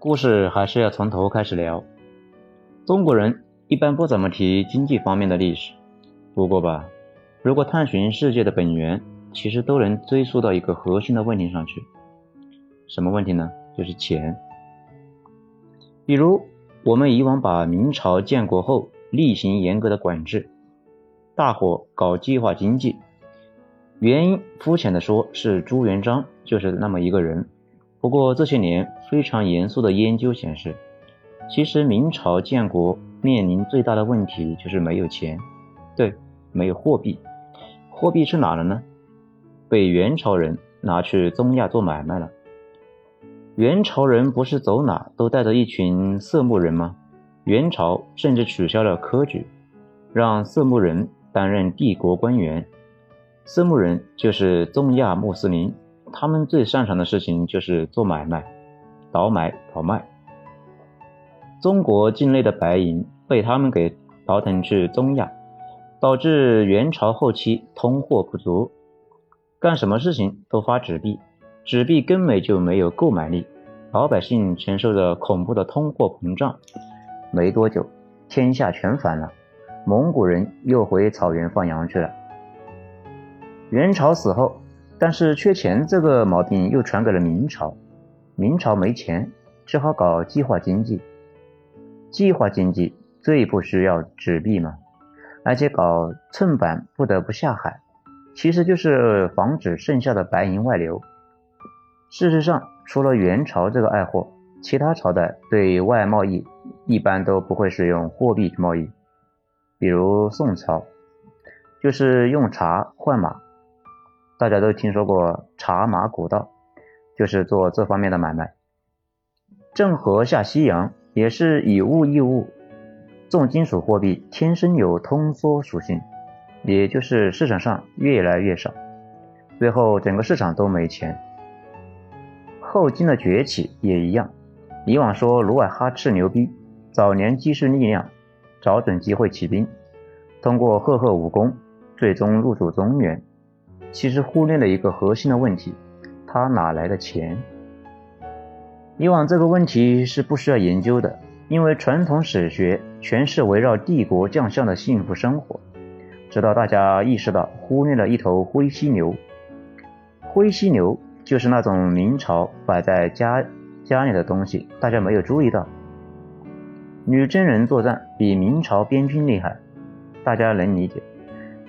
故事还是要从头开始聊。中国人一般不怎么提经济方面的历史，不过吧，如果探寻世界的本源，其实都能追溯到一个核心的问题上去。什么问题呢？就是钱。比如我们以往把明朝建国后厉行严格的管制，大伙搞计划经济，原因肤浅的说是朱元璋就是那么一个人。不过这些年非常严肃的研究显示，其实明朝建国面临最大的问题就是没有钱，对，没有货币。货币去哪了呢？被元朝人拿去中亚做买卖了。元朝人不是走哪都带着一群色目人吗？元朝甚至取消了科举，让色目人担任帝国官员。色目人就是中亚穆斯林。他们最擅长的事情就是做买卖，倒买倒卖。中国境内的白银被他们给倒腾去中亚，导致元朝后期通货不足，干什么事情都发纸币，纸币根本就没有购买力，老百姓承受着恐怖的通货膨胀。没多久，天下全反了，蒙古人又回草原放羊去了。元朝死后。但是缺钱这个毛病又传给了明朝，明朝没钱，只好搞计划经济。计划经济最不需要纸币嘛，而且搞寸板不得不下海，其实就是防止剩下的白银外流。事实上，除了元朝这个爱货，其他朝代对外贸易一般都不会使用货币贸易，比如宋朝，就是用茶换马。大家都听说过茶马古道，就是做这方面的买卖。郑和下西洋也是以物易物，重金属货币天生有通缩属性，也就是市场上越来越少，最后整个市场都没钱。后金的崛起也一样，以往说努尔哈赤牛逼，早年积蓄力量，找准机会起兵，通过赫赫武功，最终入主中原。其实忽略了一个核心的问题，他哪来的钱？以往这个问题是不需要研究的，因为传统史学全是围绕帝国将相的幸福生活。直到大家意识到忽略了一头灰犀牛，灰犀牛就是那种明朝摆在家家里的东西，大家没有注意到。女真人作战比明朝边军厉害，大家能理解。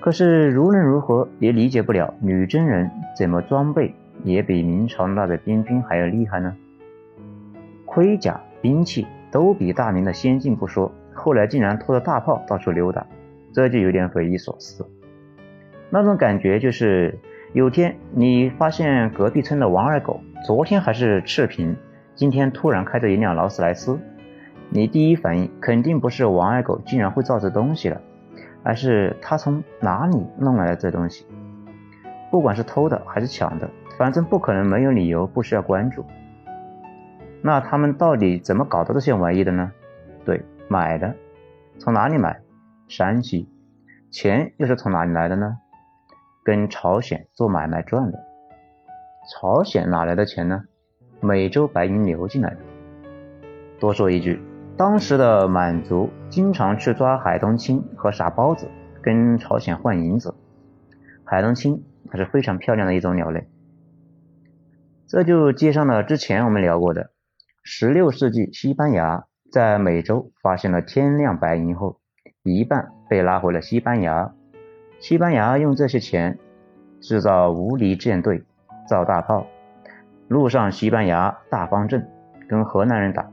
可是无论如何也理解不了女真人怎么装备也比明朝那个边军还要厉害呢？盔甲、兵器都比大明的先进不说，后来竟然拖着大炮到处溜达，这就有点匪夷所思。那种感觉就是，有天你发现隔壁村的王二狗昨天还是赤贫，今天突然开着一辆劳斯莱斯，你第一反应肯定不是王二狗竟然会造这东西了。而是他从哪里弄来的这东西？不管是偷的还是抢的，反正不可能没有理由不需要关注。那他们到底怎么搞到这些玩意的呢？对，买的。从哪里买？山西。钱又是从哪里来的呢？跟朝鲜做买卖赚的。朝鲜哪来的钱呢？美洲白银流进来的。多说一句。当时的满族经常去抓海东青和傻包子，跟朝鲜换银子。海东青还是非常漂亮的一种鸟类。这就接上了之前我们聊过的，十六世纪西班牙在美洲发现了天亮白银后，一半被拉回了西班牙。西班牙用这些钱制造无敌舰队，造大炮，路上西班牙大方阵，跟荷兰人打。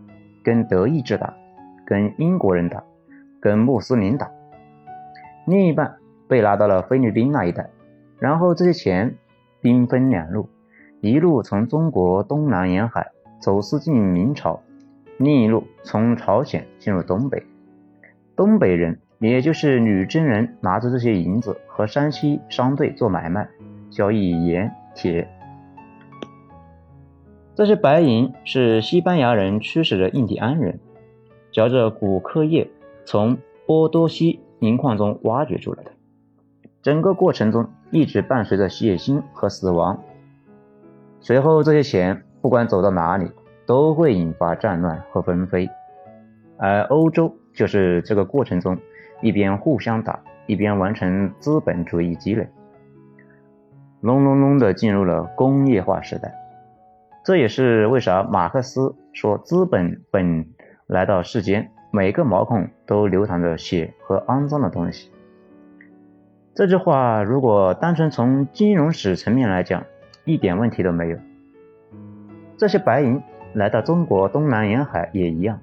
跟德意志打，跟英国人打，跟穆斯林打，另一半被拉到了菲律宾那一带，然后这些钱兵分两路，一路从中国东南沿海走私进明朝，另一路从朝鲜进入东北。东北人，也就是女真人，拿着这些银子和山西商队做买卖，交易盐铁。这些白银是西班牙人驱使的印第安人，嚼着骨科叶从波多西银矿中挖掘出来的。整个过程中一直伴随着血腥和死亡。随后这些钱不管走到哪里，都会引发战乱和纷飞，而欧洲就是这个过程中一边互相打，一边完成资本主义积累，隆隆隆的进入了工业化时代。这也是为啥马克思说资本本来到世间，每个毛孔都流淌着血和肮脏的东西。这句话如果单纯从金融史层面来讲，一点问题都没有。这些白银来到中国东南沿海也一样，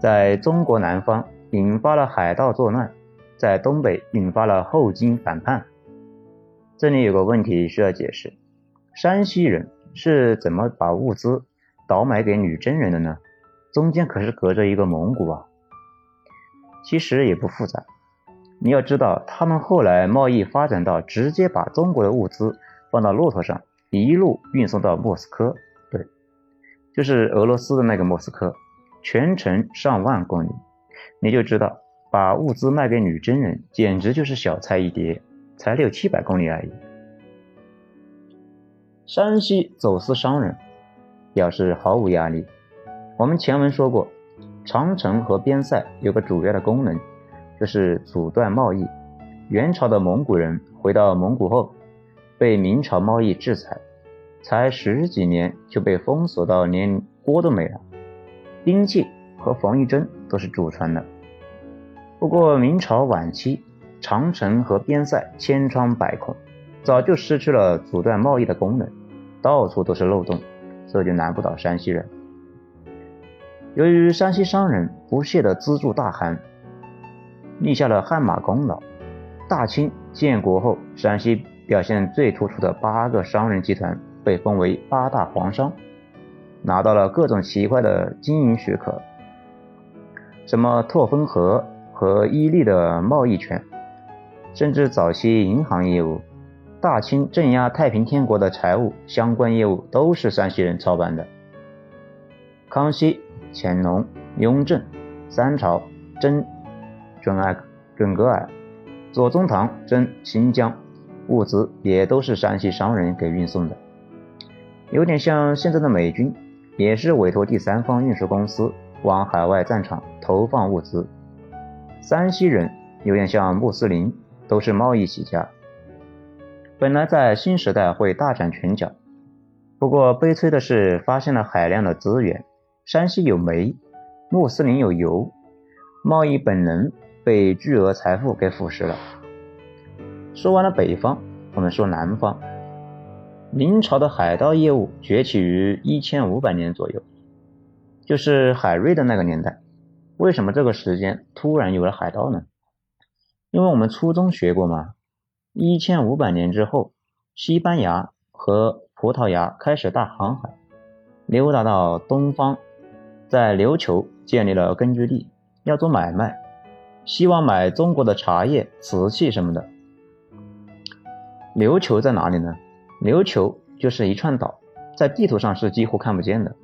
在中国南方引发了海盗作乱，在东北引发了后金反叛。这里有个问题需要解释：山西人。是怎么把物资倒买给女真人的呢？中间可是隔着一个蒙古啊。其实也不复杂，你要知道，他们后来贸易发展到直接把中国的物资放到骆驼上，一路运送到莫斯科，对，就是俄罗斯的那个莫斯科，全程上万公里，你就知道，把物资卖给女真人，简直就是小菜一碟，才六七百公里而已。山西走私商人表示毫无压力。我们前文说过，长城和边塞有个主要的功能，就是阻断贸易。元朝的蒙古人回到蒙古后，被明朝贸易制裁，才十几年就被封锁到连锅都没了，兵器和防御针都是祖传的。不过明朝晚期，长城和边塞千疮百孔。早就失去了阻断贸易的功能，到处都是漏洞，这就难不倒山西人。由于山西商人不懈地资助大汗，立下了汗马功劳。大清建国后，山西表现最突出的八个商人集团被封为八大皇商，拿到了各种奇怪的经营许可，什么拓封河和伊利的贸易权，甚至早期银行业务。大清镇压太平天国的财务相关业务都是山西人操办的。康熙、乾隆、雍正三朝征准爱准格尔，左宗棠征新疆，物资也都是山西商人给运送的，有点像现在的美军，也是委托第三方运输公司往海外战场投放物资。山西人有点像穆斯林，都是贸易起家。本来在新时代会大展拳脚，不过悲催的是发现了海量的资源。山西有煤，穆斯林有油，贸易本能被巨额财富给腐蚀了。说完了北方，我们说南方。明朝的海盗业务崛起于一千五百年左右，就是海瑞的那个年代。为什么这个时间突然有了海盗呢？因为我们初中学过嘛。一千五百年之后，西班牙和葡萄牙开始大航海，溜达到东方，在琉球建立了根据地，要做买卖，希望买中国的茶叶、瓷器什么的。琉球在哪里呢？琉球就是一串岛，在地图上是几乎看不见的，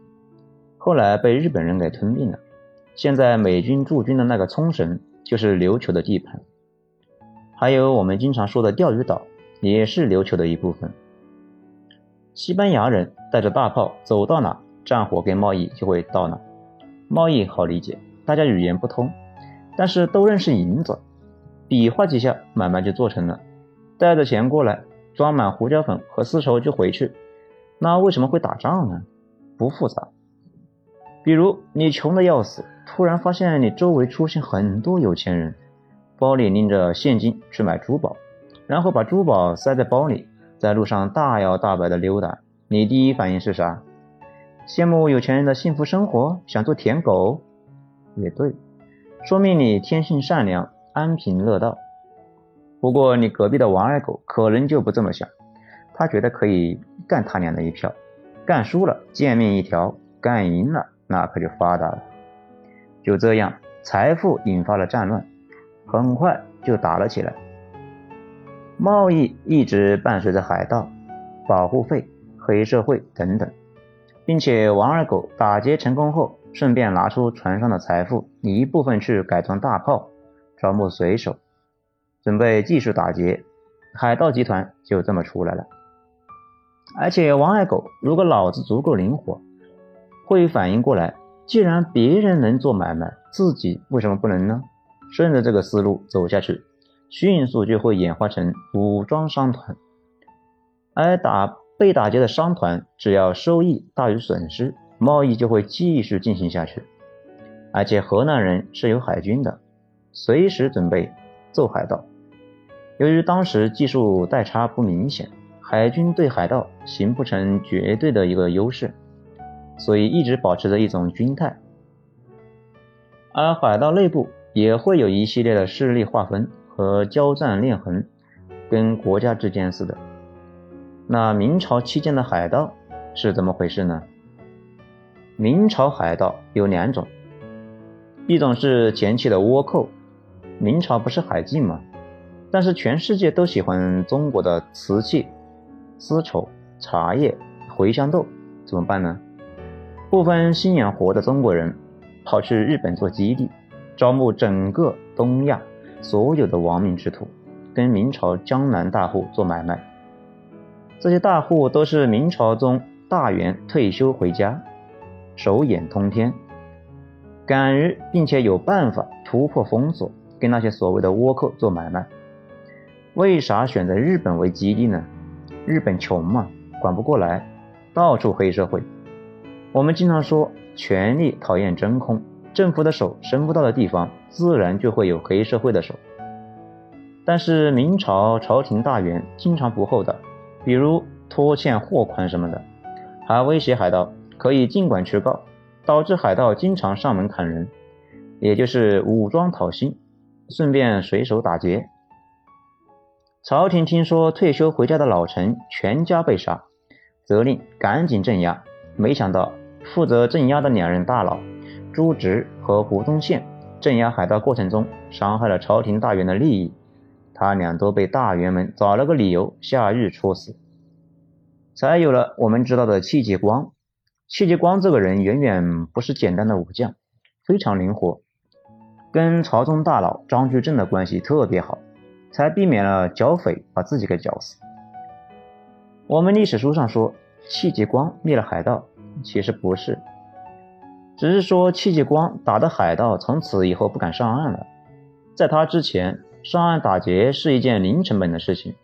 后来被日本人给吞并了。现在美军驻军的那个冲绳就是琉球的地盘。还有我们经常说的钓鱼岛，也是琉球的一部分。西班牙人带着大炮走到哪，战火跟贸易就会到哪。贸易好理解，大家语言不通，但是都认识银子，比划几下，买卖就做成了。带着钱过来，装满胡椒粉和丝绸就回去。那为什么会打仗呢？不复杂。比如你穷的要死，突然发现你周围出现很多有钱人。包里拎着现金去买珠宝，然后把珠宝塞在包里，在路上大摇大摆的溜达。你第一反应是啥？羡慕有钱人的幸福生活，想做舔狗？也对，说明你天性善良，安贫乐道。不过你隔壁的王二狗可能就不这么想，他觉得可以干他娘的一票，干输了贱命一条，干赢了那可就发达了。就这样，财富引发了战乱。很快就打了起来。贸易一直伴随着海盗、保护费、黑社会等等，并且王二狗打劫成功后，顺便拿出船上的财富一部分去改装大炮，招募水手，准备继续打劫。海盗集团就这么出来了。而且王二狗如果脑子足够灵活，会反应过来，既然别人能做买卖，自己为什么不能呢？顺着这个思路走下去，迅速就会演化成武装商团。而打被打劫的商团，只要收益大于损失，贸易就会继续进行下去。而且河南人是有海军的，随时准备揍海盗。由于当时技术代差不明显，海军对海盗形不成绝对的一个优势，所以一直保持着一种军态。而海盗内部也会有一系列的势力划分和交战裂痕，跟国家之间似的。那明朝期间的海盗是怎么回事呢？明朝海盗有两种，一种是前期的倭寇，明朝不是海禁吗？但是全世界都喜欢中国的瓷器、丝绸、茶叶、茴香豆，怎么办呢？部分心眼活的中国人跑去日本做基地，招募整个东亚所有的亡命之徒，跟明朝江南大户做买卖。这些大户都是明朝中大员退休回家，手眼通天，敢于并且有办法突破封锁，跟那些所谓的倭寇做买卖。为啥选择日本为基地呢？日本穷嘛，管不过来，到处黑社会。我们经常说，权力讨厌真空，政府的手伸不到的地方，自然就会有黑社会的手。但是明朝朝廷大员经常不厚道。比如拖欠货款什么的，还威胁海盗可以尽管去告，导致海盗经常上门砍人，也就是武装讨薪，顺便随手打劫。朝廷听说退休回家的老臣全家被杀，责令赶紧镇压。没想到负责镇压的两人大佬朱植和胡宗宪，镇压海盗过程中伤害了朝廷大员的利益。他俩都被大员们找了个理由下狱处死，才有了我们知道的戚继光。戚继光这个人远远不是简单的武将，非常灵活，跟朝中大佬张居正的关系特别好，才避免了剿匪把自己给绞死。我们历史书上说戚继光灭了海盗，其实不是，只是说戚继光打的海盗从此以后不敢上岸了，在他之前。上岸打劫是一件零成本的事情，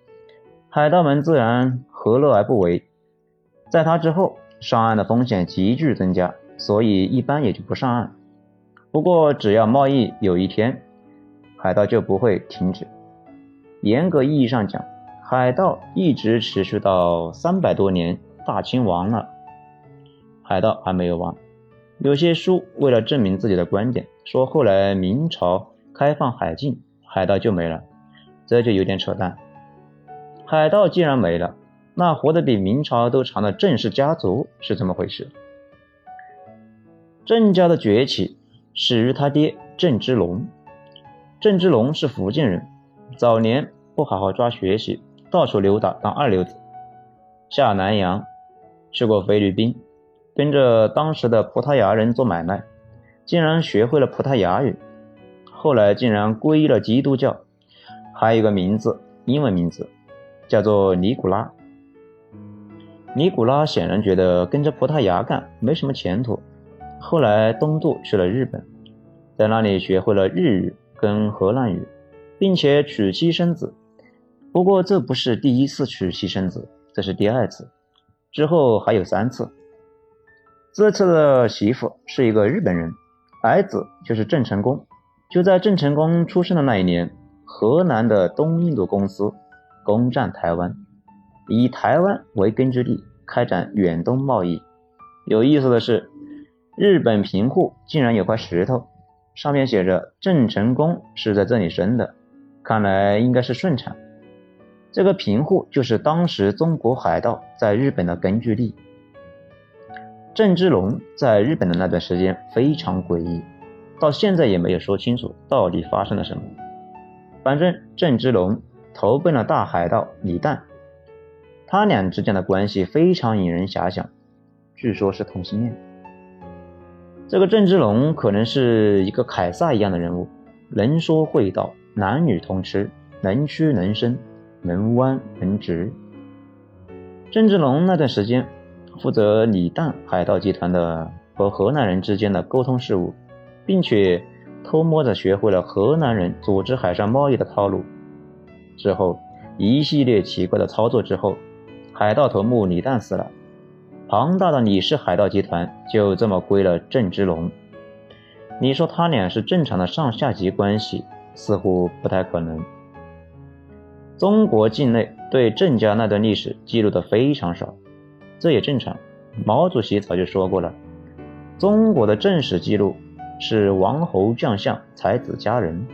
海盗们自然何乐而不为。在他之后，上岸的风险急剧增加，所以一般也就不上岸。不过，只要贸易有一天，海盗就不会停止。严格意义上讲，海盗一直持续到三百多年，大清亡了，海盗还没有亡。有些书为了证明自己的观点，说后来明朝开放海禁。海盗就没了，这就有点扯淡。海盗既然没了，那活得比明朝都长的郑氏家族是怎么回事？郑家的崛起始于他爹郑芝龙。郑芝龙是福建人，早年不好好抓学习，到处溜达当二流子，下南洋，去过菲律宾，跟着当时的葡萄牙人做买卖，竟然学会了葡萄牙语。后来竟然皈依了基督教，还有一个名字，英文名字叫做尼古拉。尼古拉显然觉得跟着葡萄牙干没什么前途，后来东渡去了日本，在那里学会了日语跟荷兰语，并且娶妻生子。不过这不是第一次娶妻生子，这是第二次，之后还有三次。这次的媳妇是一个日本人，儿子就是郑成功。就在郑成功出生的那一年，河南的东印度公司攻占台湾，以台湾为根据地开展远东贸易。有意思的是，日本平户竟然有块石头，上面写着“郑成功是在这里生的”，看来应该是顺产。这个平户就是当时中国海盗在日本的根据地。郑芝龙在日本的那段时间非常诡异。到现在也没有说清楚到底发生了什么。反正郑芝龙投奔了大海盗李旦，他俩之间的关系非常引人遐想，据说是同性恋。这个郑芝龙可能是一个凯撒一样的人物，能说会道，男女通吃，能屈能伸，能弯能直。郑芝龙那段时间负责李旦海盗集团的和河南人之间的沟通事务，并且偷摸着学会了河南人组织海上贸易的套路。之后一系列奇怪的操作之后，海盗头目李旦死了，庞大的李氏海盗集团就这么归了郑芝龙。你说他俩是正常的上下级关系，似乎不太可能。中国境内对郑家那段历史记录的非常少，这也正常。毛主席早就说过了，中国的正史记录是王侯将相、才子佳人，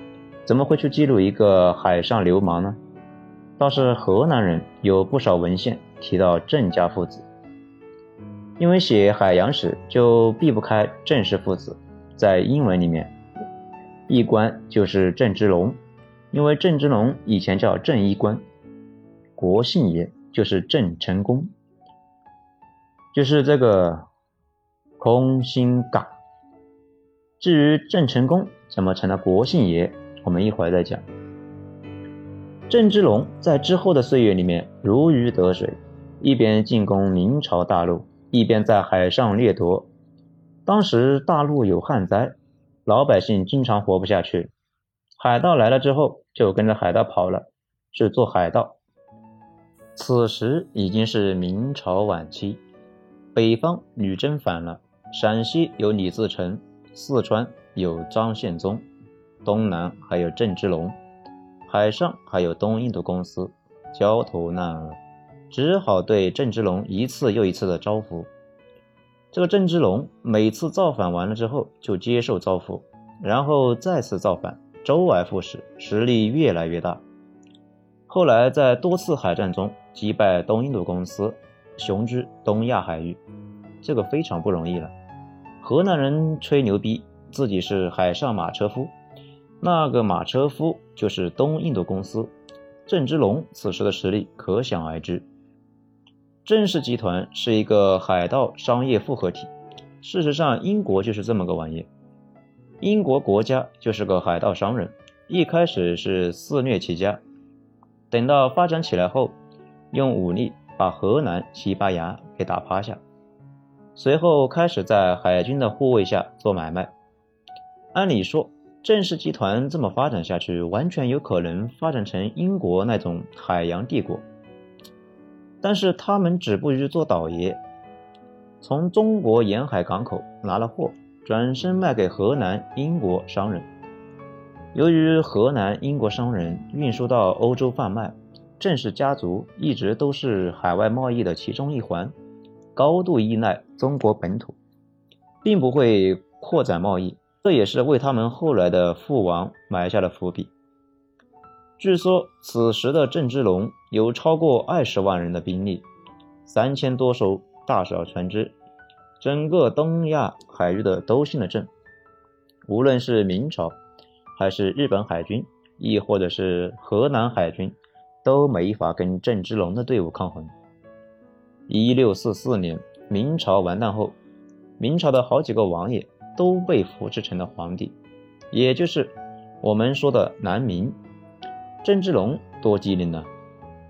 怎么会去记录一个海上流氓呢？倒是河南人有不少文献提到郑家父子，因为写海洋史就避不开郑氏父子。在英文里面，一官就是郑芝龙，因为郑芝龙以前叫郑一官；国姓爷就是郑成功，就是这个空心港。至于郑成功怎么成了国姓爷，我们一会儿再讲。郑芝龙在之后的岁月里面如鱼得水，一边进攻明朝大陆，一边在海上掠夺。当时大陆有旱灾，老百姓经常活不下去，海盗来了之后就跟着海盗跑了，是做海盗。此时已经是明朝晚期，北方女真反了，陕西有李自成，四川有张献忠，东南还有郑芝龙。海上还有东印度公司，焦头烂额，只好对郑芝龙一次又一次的招抚。这个郑芝龙每次造反完了之后，就接受招抚，然后再次造反，周而复始，实力越来越大。后来在多次海战中击败东印度公司，雄居东亚海域，这个非常不容易了。河南人吹牛逼，自己是海上马车夫。那个马车夫就是东印度公司，郑芝龙此时的实力可想而知。郑氏集团是一个海盗商业复合体，事实上，英国就是这么个玩意。英国国家就是个海盗商人，一开始是肆虐起家，等到发展起来后，用武力把河南、西班牙给打趴下，随后开始在海军的护卫下做买卖。按理说，郑氏集团这么发展下去，完全有可能发展成英国那种海洋帝国。但是他们止步于做倒爷，从中国沿海港口拿了货，转身卖给河南、英国商人。由于河南、英国商人运输到欧洲贩卖，郑氏家族一直都是海外贸易的其中一环，高度依赖中国本土，并不会扩展贸易。这也是为他们后来的覆亡埋下了伏笔。据说此时的郑芝龙有超过二十万人的兵力，三千多艘大小船只，整个东亚海域的都姓了郑。无论是明朝，还是日本海军，亦或者是河南海军，都没法跟郑芝龙的队伍抗衡。一六四四年，明朝完蛋后，明朝的好几个王爷。都被扶持成了皇帝，也就是我们说的南明。郑芝龙多机灵呢，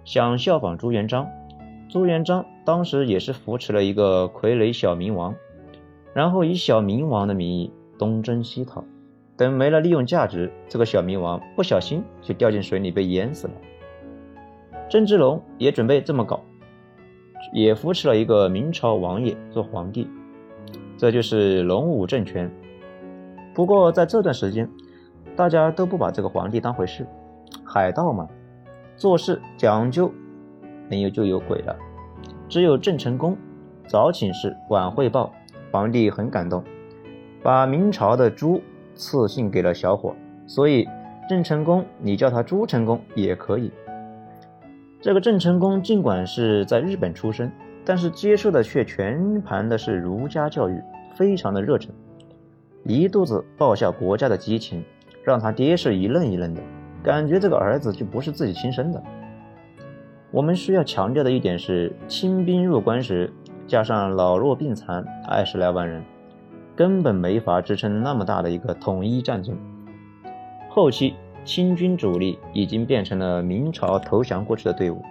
想效仿朱元璋。朱元璋当时也是扶持了一个傀儡小明王，然后以小明王的名义东征西讨，等没了利用价值，这个小明王不小心就掉进水里被淹死了。郑芝龙也准备这么搞，也扶持了一个明朝王爷做皇帝。这就是龙武政权。不过在这段时间，大家都不把这个皇帝当回事。海盗嘛，做事讲究，没有就有鬼了。只有郑成功早请示晚汇报，皇帝很感动，把明朝的朱赐姓给了小伙。所以郑成功，你叫他朱成功也可以。这个郑成功尽管是在日本出生。但是接受的却全盘的是儒家教育，非常的热忱，一肚子报效国家的激情，让他爹是一愣一愣的，感觉这个儿子就不是自己亲生的。我们需要强调的一点是，清兵入关时，加上老弱病残二十来万人，根本没法支撑那么大的一个统一战争。后期清军主力已经变成了明朝投降过去的队伍。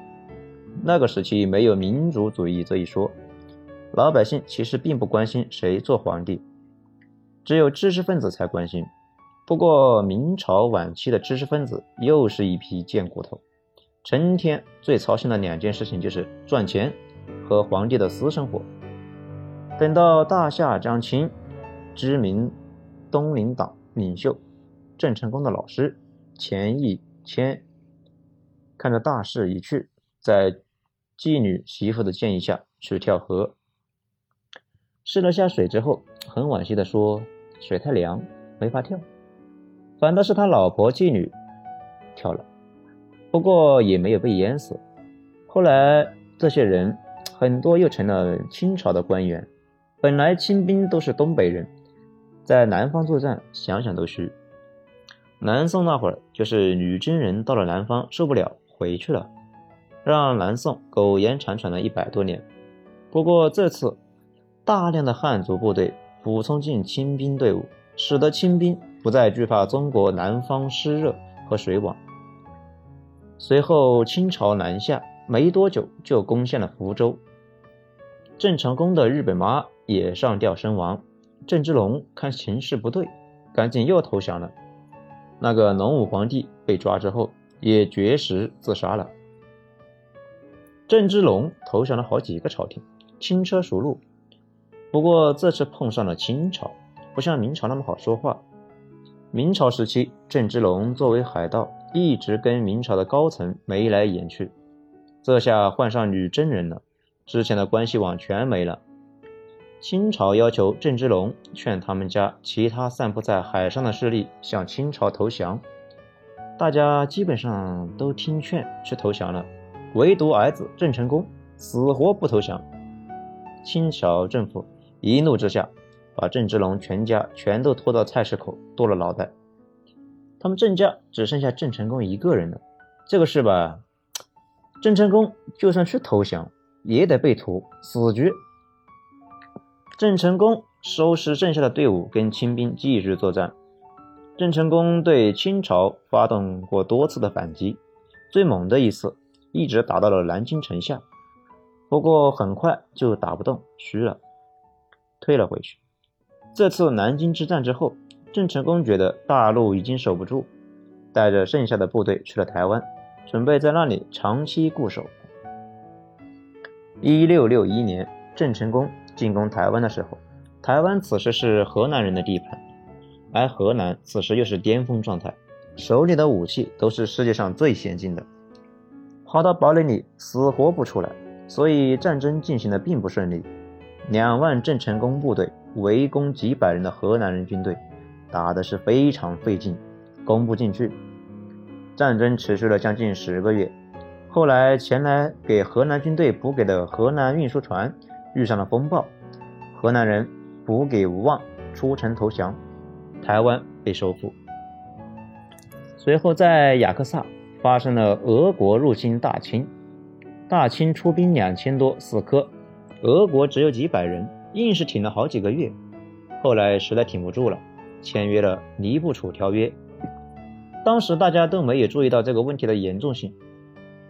那个时期没有民族主义这一说，老百姓其实并不关心谁做皇帝，只有知识分子才关心。不过明朝晚期的知识分子又是一批贱骨头，成天最操心的两件事情就是赚钱和皇帝的私生活。等到大夏将倾，知名东林党领袖郑成功的老师钱义谦看着大势已去，在妓女媳妇的建议下去跳河。试了下水之后，很惋惜地说：“水太凉，没法跳。”反倒是他老婆妓女跳了，不过也没有被淹死。后来这些人很多又成了清朝的官员。本来清兵都是东北人，在南方作战，想想都虚。南宋那会儿，就是女真人到了南方受不了，回去了，让南宋苟延残喘了一百多年。不过这次。大量的汉族部队补充进清兵队伍，使得清兵不再惧怕中国南方湿热和水网。随后清朝南下，没多久就攻陷了福州。郑成功的日本妈也上吊身亡。郑芝龙看形势不对，赶紧又投降了。那个隆武皇帝被抓之后，也绝食自杀了。郑芝龙投降了好几个朝廷，轻车熟路。不过这次碰上了清朝，不像明朝那么好说话。明朝时期，郑芝龙作为海盗，一直跟明朝的高层眉来眼去。这下换上女真人了，之前的关系网全没了。清朝要求郑芝龙劝他们家其他散布在海上的势力向清朝投降，大家基本上都听劝去投降了，唯独儿子郑成功死活不投降。清朝政府。一怒之下，把郑芝龙全家全都拖到菜市口剁了脑袋。他们郑家只剩下郑成功一个人了。这个事吧，郑成功就算去投降，也得被屠死局。郑成功收拾剩下的队伍，跟清兵继续作战。郑成功对清朝发动过多次的反击，最猛的一次一直打到了南京城下，不过很快就打不动，虚了。退了回去。这次南京之战之后，郑成功觉得大陆已经守不住，带着剩下的部队去了台湾，准备在那里长期固守。一六六一年，郑成功进攻台湾的时候，台湾此时是河南人的地盘，而河南此时又是巅峰状态，手里的武器都是世界上最先进的，跑到堡垒里死活不出来，所以战争进行的并不顺利。两万郑成功部队围攻几百人的河南人军队，打的是非常费劲，攻不进去。战争持续了将近十个月，后来前来给河南军队补给的河南运输船遇上了风暴，河南人补给无望，出城投降，台湾被收复。随后在雅克萨发生了俄国入侵大清，大清出兵两千多，死磕。俄国只有几百人，硬是挺了好几个月，后来实在挺不住了，签约了《尼布楚条约》。当时大家都没有注意到这个问题的严重性，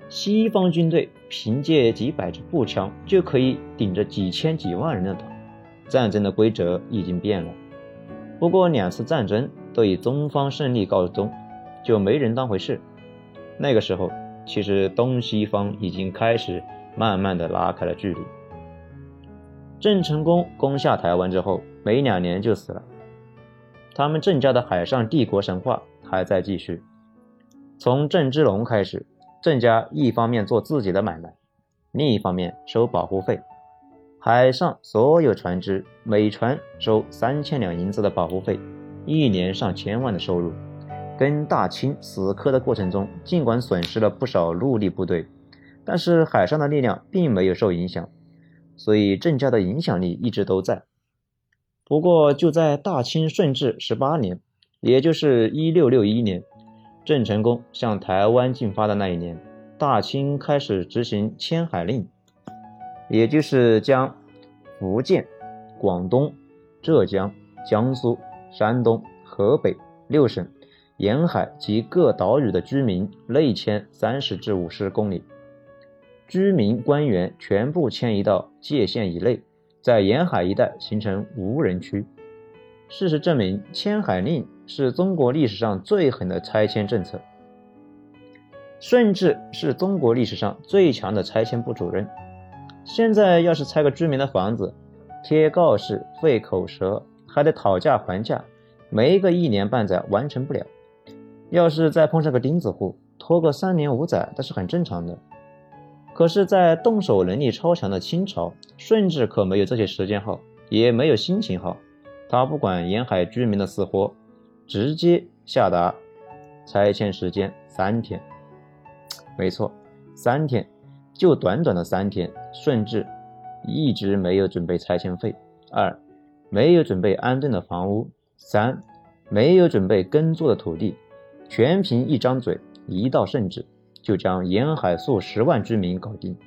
西方军队凭借几百支步枪就可以顶着几千几万人的打，战争的规则已经变了。不过两次战争都以中方胜利告终，就没人当回事。那个时候，其实东西方已经开始慢慢的拉开了距离。郑成功攻下台湾之后，没两年就死了。他们郑家的海上帝国神话还在继续。从郑芝龙开始，郑家一方面做自己的买卖，另一方面收保护费。海上所有船只每船收三千两银子的保护费，一年上千万的收入。跟大清死磕的过程中，尽管损失了不少陆地部队，但是海上的力量并没有受影响。所以郑家的影响力一直都在。不过就在大清顺治十八年，也就是一六六一年，郑成功向台湾进发的那一年，大清开始执行迁海令，也就是将福建、广东、浙江、江苏、山东、河北六省沿海及各岛屿的居民内迁三十至五十公里。居民官员全部迁移到界限以内，在沿海一带形成无人区。事实证明，迁海令是中国历史上最狠的拆迁政策。顺治是中国历史上最强的拆迁部主任。现在要是拆个居民的房子，贴告示、费口舌，还得讨价还价，没个一年半载完成不了。要是再碰上个钉子户，拖个三年五载，那是很正常的。可是，在动手能力超强的清朝，顺治可没有这些时间耗，也没有心情耗，他不管沿海居民的死活，直接下达拆迁时间三天。没错，三天，就短短的三天。顺治一直没有准备拆迁费，二没有准备安顿的房屋，三没有准备耕作的土地，全凭一张嘴，一道圣旨，就将沿海数十万居民搞定。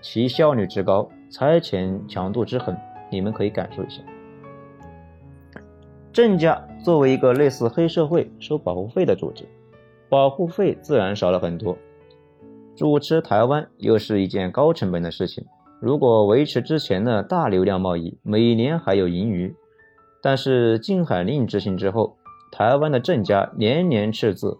其效率之高，拆迁强度之狠，你们可以感受一下。郑家作为一个类似黑社会收保护费的组织，保护费自然少了很多。主持台湾又是一件高成本的事情。如果维持之前的大流量贸易，每年还有盈余。但是禁海令执行之后，台湾的郑家年年赤字，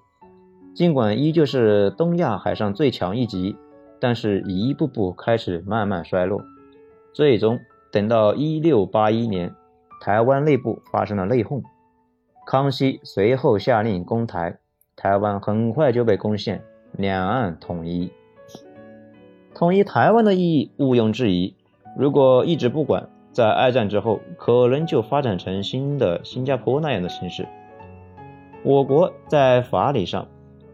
尽管依旧是东亚海上最强一级，但是一步步开始慢慢衰落。最终等到一六八一年，台湾内部发生了内讧，康熙随后下令攻台，台湾很快就被攻陷。两岸统一，统一台湾的意义毋庸置疑。如果一直不管，在二战之后，可能就发展成新的新加坡那样的形式。我国在法理上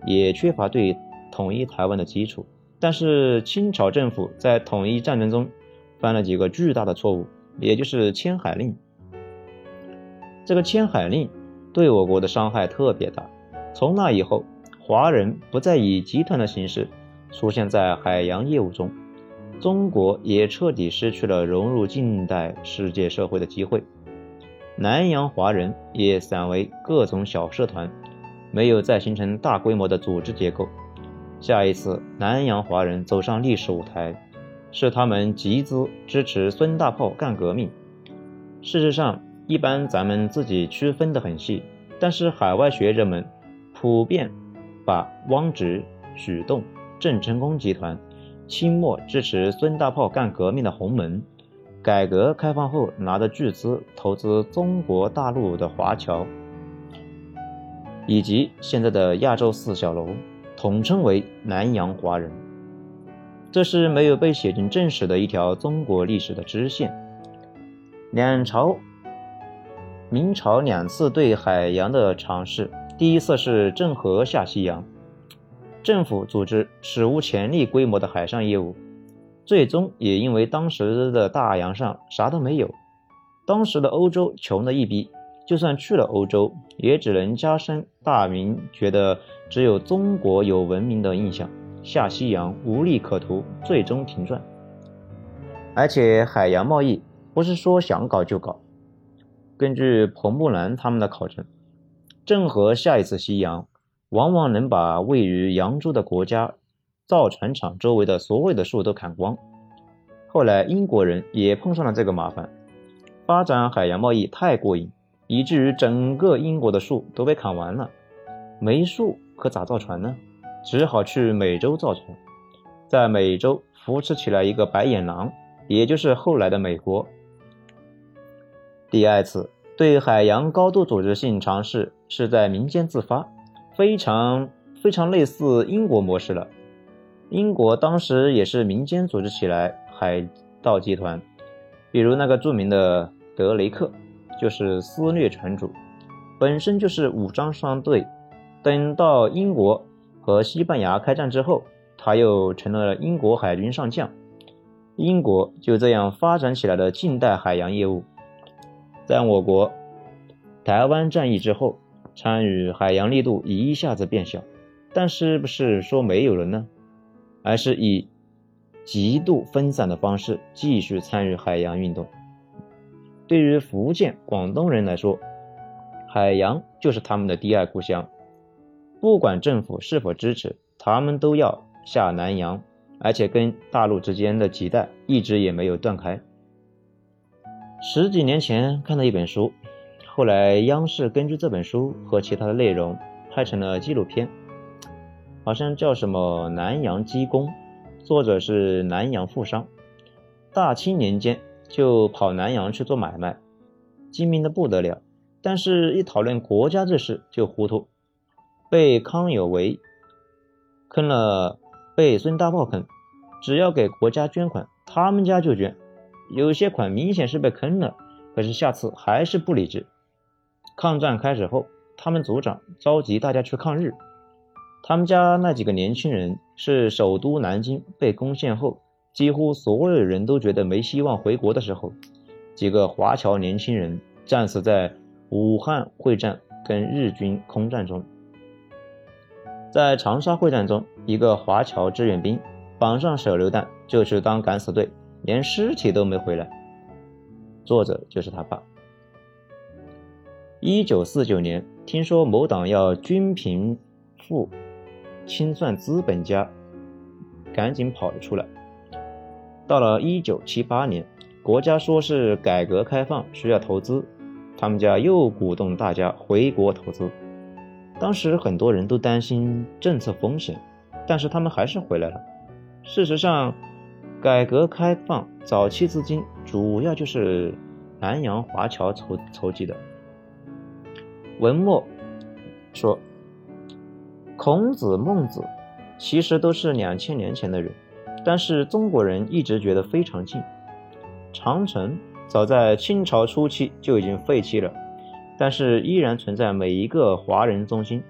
也缺乏对统一台湾的基础，但是清朝政府在统一战争中犯了几个巨大的错误，也就是迁海令。这个迁海令对我国的伤害特别大。从那以后。华人不再以集团的形式出现在海洋业务中，中国也彻底失去了融入近代世界社会的机会。南洋华人也散为各种小社团，没有再形成大规模的组织结构。下一次南洋华人走上历史舞台，是他们集资支持孙大炮干革命。事实上，一般咱们自己区分得很细，但是海外学者们普遍。把汪直、许栋、郑成功集团清末支持孙大炮干革命的洪门，改革开放后拿的巨资投资中国大陆的华侨，以及现在的亚洲四小龙，统称为南洋华人。这是没有被写进正史的一条中国历史的支线。两朝，明朝两次对海洋的尝试。第一次是郑和下西洋，政府组织史无前例规模的海上业务，最终也因为当时的大洋上啥都没有，当时的欧洲穷的一逼，就算去了欧洲，也只能加深大明觉得只有中国有文明的印象，下西洋无利可图，最终停转。而且海洋贸易不是说想搞就搞，根据彭木兰他们的考证。郑和下一次西洋，往往能把位于扬州的国家造船厂周围的所有的树都砍光。后来英国人也碰上了这个麻烦，发展海洋贸易太过瘾，以至于整个英国的树都被砍完了。没树可咋造船呢？只好去美洲造船，在美洲扶持起来一个白眼狼，也就是后来的美国。第二次。对海洋高度组织性尝试是在民间自发，非常非常类似英国模式了。英国当时也是民间组织起来海盗集团，比如那个著名的德雷克，就是私掠船主，本身就是武装商队。等到英国和西班牙开战之后，他又成了英国海军上将。英国就这样发展起来的近代海洋业务。在我国，台湾战役之后，参与海洋力度一下子变小，但是不是说没有了呢？而是以极度分散的方式继续参与海洋运动。对于福建、广东人来说，海洋就是他们的第二故乡，不管政府是否支持，他们都要下南洋，而且跟大陆之间的脐带一直也没有断开。十几年前看的一本书，后来央视根据这本书和其他的内容拍成了纪录片，好像叫什么《南洋鸡公》，作者是南洋富商，大清年间就跑南洋去做买卖，精明的不得了，但是一讨论国家这事就糊涂，被康有为坑了，被孙大炮坑，只要给国家捐款，他们家就捐。有些款明显是被坑了，可是下次还是不理智。抗战开始后，他们组长召集大家去抗日。他们家那几个年轻人是首都南京被攻陷后，几乎所有人都觉得没希望回国的时候，几个华侨年轻人战死在武汉会战跟日军空战中。在长沙会战中，一个华侨志愿兵绑上手榴弹就去当敢死队。连尸体都没回来，作者就是他爸。一九四九年，听说某党要均贫富清算资本家，赶紧跑了出来。到了一九七八年，国家说是改革开放需要投资，他们家又鼓动大家回国投资。当时很多人都担心政策风险，但是他们还是回来了。事实上。改革开放早期资金主要就是南洋华侨筹筹集的。文末说，孔子、孟子其实都是两千年前的人，但是中国人一直觉得非常近。长城早在清朝初期就已经废弃了，但是依然存在每一个华人中心。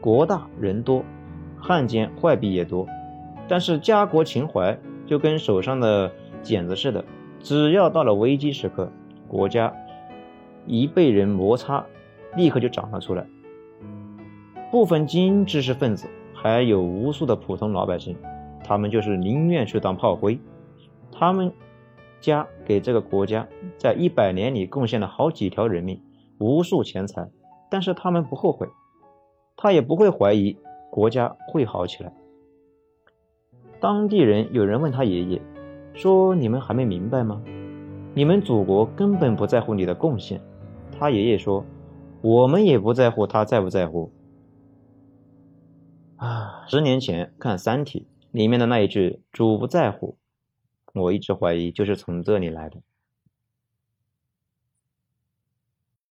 国大人多，汉奸坏币也多。但是家国情怀就跟手上的茧子似的，只要到了危机时刻，国家一被人摩擦，立刻就长了出来。部分精英知识分子，还有无数的普通老百姓，他们就是宁愿去当炮灰。他们家给这个国家在一百年里贡献了好几条人命，无数钱财，但是他们不后悔，他也不会怀疑国家会好起来。当地人有人问他爷爷，说：“你们还没明白吗？你们祖国根本不在乎你的贡献。”他爷爷说：“我们也不在乎他在不在乎。”啊，十年前看《三体》里面的那一句“主不在乎”，我一直怀疑就是从这里来的。